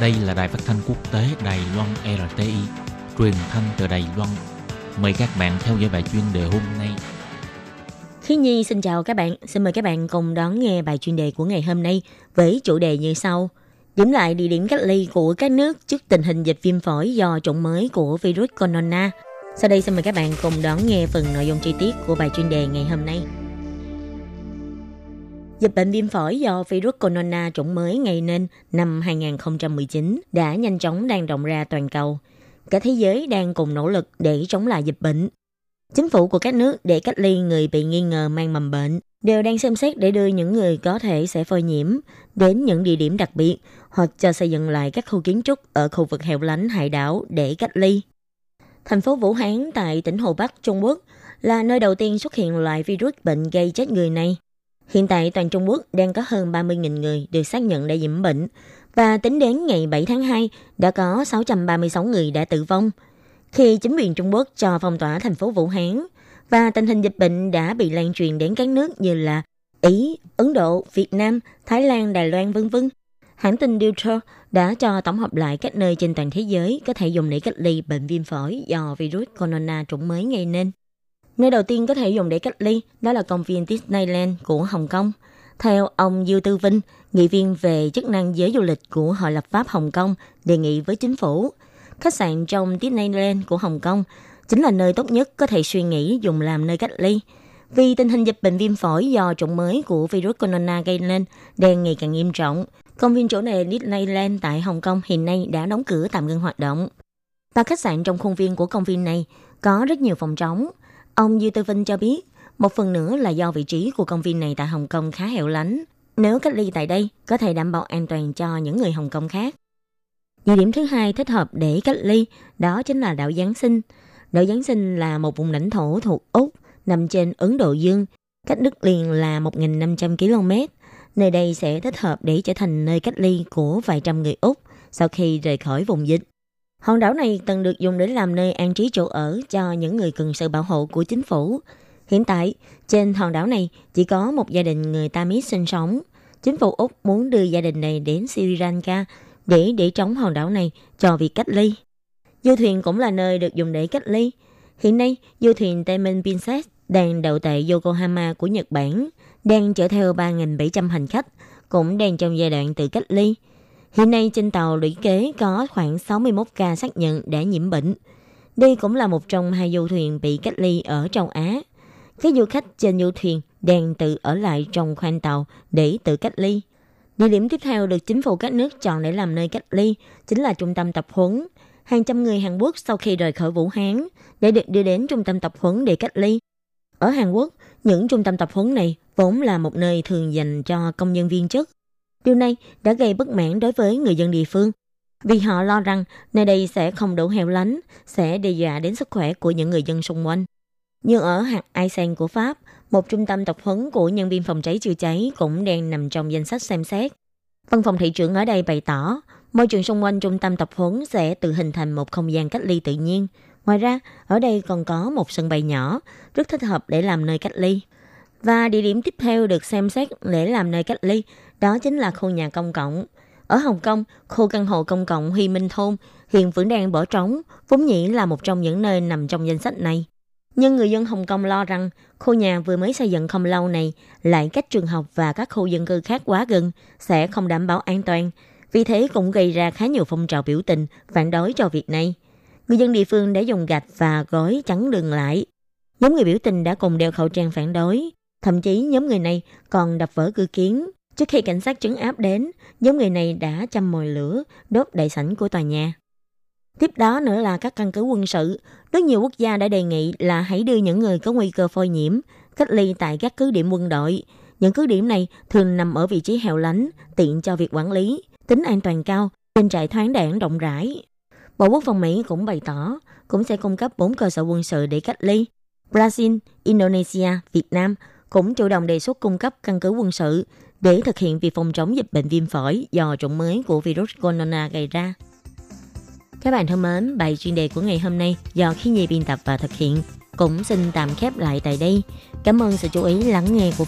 Đây là đài phát thanh quốc tế Đài Loan RTI, truyền thanh từ Đài Loan. Mời các bạn theo dõi bài chuyên đề hôm nay. Khi Nhi xin chào các bạn, xin mời các bạn cùng đón nghe bài chuyên đề của ngày hôm nay với chủ đề như sau. Điểm lại địa điểm cách ly của các nước trước tình hình dịch viêm phổi do chủng mới của virus corona. Sau đây xin mời các bạn cùng đón nghe phần nội dung chi tiết của bài chuyên đề ngày hôm nay. Dịch bệnh viêm phổi do virus corona chủng mới gây nên năm 2019 đã nhanh chóng lan rộng ra toàn cầu. Cả thế giới đang cùng nỗ lực để chống lại dịch bệnh. Chính phủ của các nước để cách ly người bị nghi ngờ mang mầm bệnh đều đang xem xét để đưa những người có thể sẽ phơi nhiễm đến những địa điểm đặc biệt hoặc cho xây dựng lại các khu kiến trúc ở khu vực hẻo lánh hải đảo để cách ly. Thành phố Vũ Hán tại tỉnh Hồ Bắc, Trung Quốc là nơi đầu tiên xuất hiện loại virus bệnh gây chết người này. Hiện tại toàn Trung Quốc đang có hơn 30.000 người được xác nhận đã nhiễm bệnh và tính đến ngày 7 tháng 2 đã có 636 người đã tử vong. Khi chính quyền Trung Quốc cho phong tỏa thành phố Vũ Hán và tình hình dịch bệnh đã bị lan truyền đến các nước như là Ý, Ấn Độ, Việt Nam, Thái Lan, Đài Loan vân vân. Hãng tin Reuters đã cho tổng hợp lại các nơi trên toàn thế giới có thể dùng để cách ly bệnh viêm phổi do virus corona chủng mới gây nên. Nơi đầu tiên có thể dùng để cách ly đó là công viên Disneyland của Hồng Kông. Theo ông Dư Tư Vinh, nghị viên về chức năng giới du lịch của Hội lập pháp Hồng Kông, đề nghị với chính phủ, khách sạn trong Disneyland của Hồng Kông chính là nơi tốt nhất có thể suy nghĩ dùng làm nơi cách ly. Vì tình hình dịch bệnh viêm phổi do chủng mới của virus corona gây nên đang ngày càng nghiêm trọng, công viên chỗ này Disneyland tại Hồng Kông hiện nay đã đóng cửa tạm ngưng hoạt động. Và khách sạn trong khuôn viên của công viên này có rất nhiều phòng trống, Ông Dư Tư Vinh cho biết, một phần nữa là do vị trí của công viên này tại Hồng Kông khá hẻo lánh. Nếu cách ly tại đây, có thể đảm bảo an toàn cho những người Hồng Kông khác. Địa điểm thứ hai thích hợp để cách ly đó chính là đảo Giáng sinh. Đảo Giáng sinh là một vùng lãnh thổ thuộc Úc nằm trên Ấn Độ Dương, cách đất liền là 1.500 km. Nơi đây sẽ thích hợp để trở thành nơi cách ly của vài trăm người Úc sau khi rời khỏi vùng dịch. Hòn đảo này từng được dùng để làm nơi an trí chỗ ở cho những người cần sự bảo hộ của chính phủ. Hiện tại, trên hòn đảo này chỉ có một gia đình người Tamis sinh sống. Chính phủ Úc muốn đưa gia đình này đến Sri Lanka để để trống hòn đảo này cho việc cách ly. Du thuyền cũng là nơi được dùng để cách ly. Hiện nay, du thuyền Diamond Princess đang đậu tại Yokohama của Nhật Bản, đang chở theo 3.700 hành khách, cũng đang trong giai đoạn tự cách ly – Hiện nay trên tàu lũy kế có khoảng 61 ca xác nhận đã nhiễm bệnh. Đây cũng là một trong hai du thuyền bị cách ly ở châu Á. Các du khách trên du thuyền đang tự ở lại trong khoang tàu để tự cách ly. Địa điểm tiếp theo được chính phủ các nước chọn để làm nơi cách ly chính là trung tâm tập huấn. Hàng trăm người Hàn Quốc sau khi rời khỏi Vũ Hán để được đưa đến trung tâm tập huấn để cách ly. Ở Hàn Quốc, những trung tâm tập huấn này vốn là một nơi thường dành cho công nhân viên chức Điều này đã gây bất mãn đối với người dân địa phương vì họ lo rằng nơi đây sẽ không đủ heo lánh, sẽ đe dọa đến sức khỏe của những người dân xung quanh. Như ở hạt Aisen của Pháp, một trung tâm tập huấn của nhân viên phòng cháy chữa cháy cũng đang nằm trong danh sách xem xét. Văn phòng thị trưởng ở đây bày tỏ, môi trường xung quanh trung tâm tập huấn sẽ tự hình thành một không gian cách ly tự nhiên. Ngoài ra, ở đây còn có một sân bay nhỏ, rất thích hợp để làm nơi cách ly. Và địa điểm tiếp theo được xem xét để làm nơi cách ly đó chính là khu nhà công cộng. Ở Hồng Kông, khu căn hộ công cộng Huy Minh Thôn hiện vẫn đang bỏ trống, vốn nhĩ là một trong những nơi nằm trong danh sách này. Nhưng người dân Hồng Kông lo rằng khu nhà vừa mới xây dựng không lâu này lại cách trường học và các khu dân cư khác quá gần sẽ không đảm bảo an toàn. Vì thế cũng gây ra khá nhiều phong trào biểu tình phản đối cho việc này. Người dân địa phương đã dùng gạch và gói chắn đường lại. Nhóm người biểu tình đã cùng đeo khẩu trang phản đối. Thậm chí nhóm người này còn đập vỡ cửa kiến Trước khi cảnh sát trấn áp đến, nhóm người này đã châm mồi lửa, đốt đại sảnh của tòa nhà. Tiếp đó nữa là các căn cứ quân sự. Rất nhiều quốc gia đã đề nghị là hãy đưa những người có nguy cơ phơi nhiễm cách ly tại các cứ điểm quân đội. Những cứ điểm này thường nằm ở vị trí hẻo lánh, tiện cho việc quản lý, tính an toàn cao, trên trại thoáng đảng rộng rãi. Bộ Quốc phòng Mỹ cũng bày tỏ cũng sẽ cung cấp 4 cơ sở quân sự để cách ly. Brazil, Indonesia, Việt Nam cũng chủ động đề xuất cung cấp căn cứ quân sự để thực hiện việc phòng chống dịch bệnh viêm phổi do chủng mới của virus corona gây ra. Các bạn thân mến, bài chuyên đề của ngày hôm nay do khí nhi biên tập và thực hiện cũng xin tạm khép lại tại đây. Cảm ơn sự chú ý lắng nghe của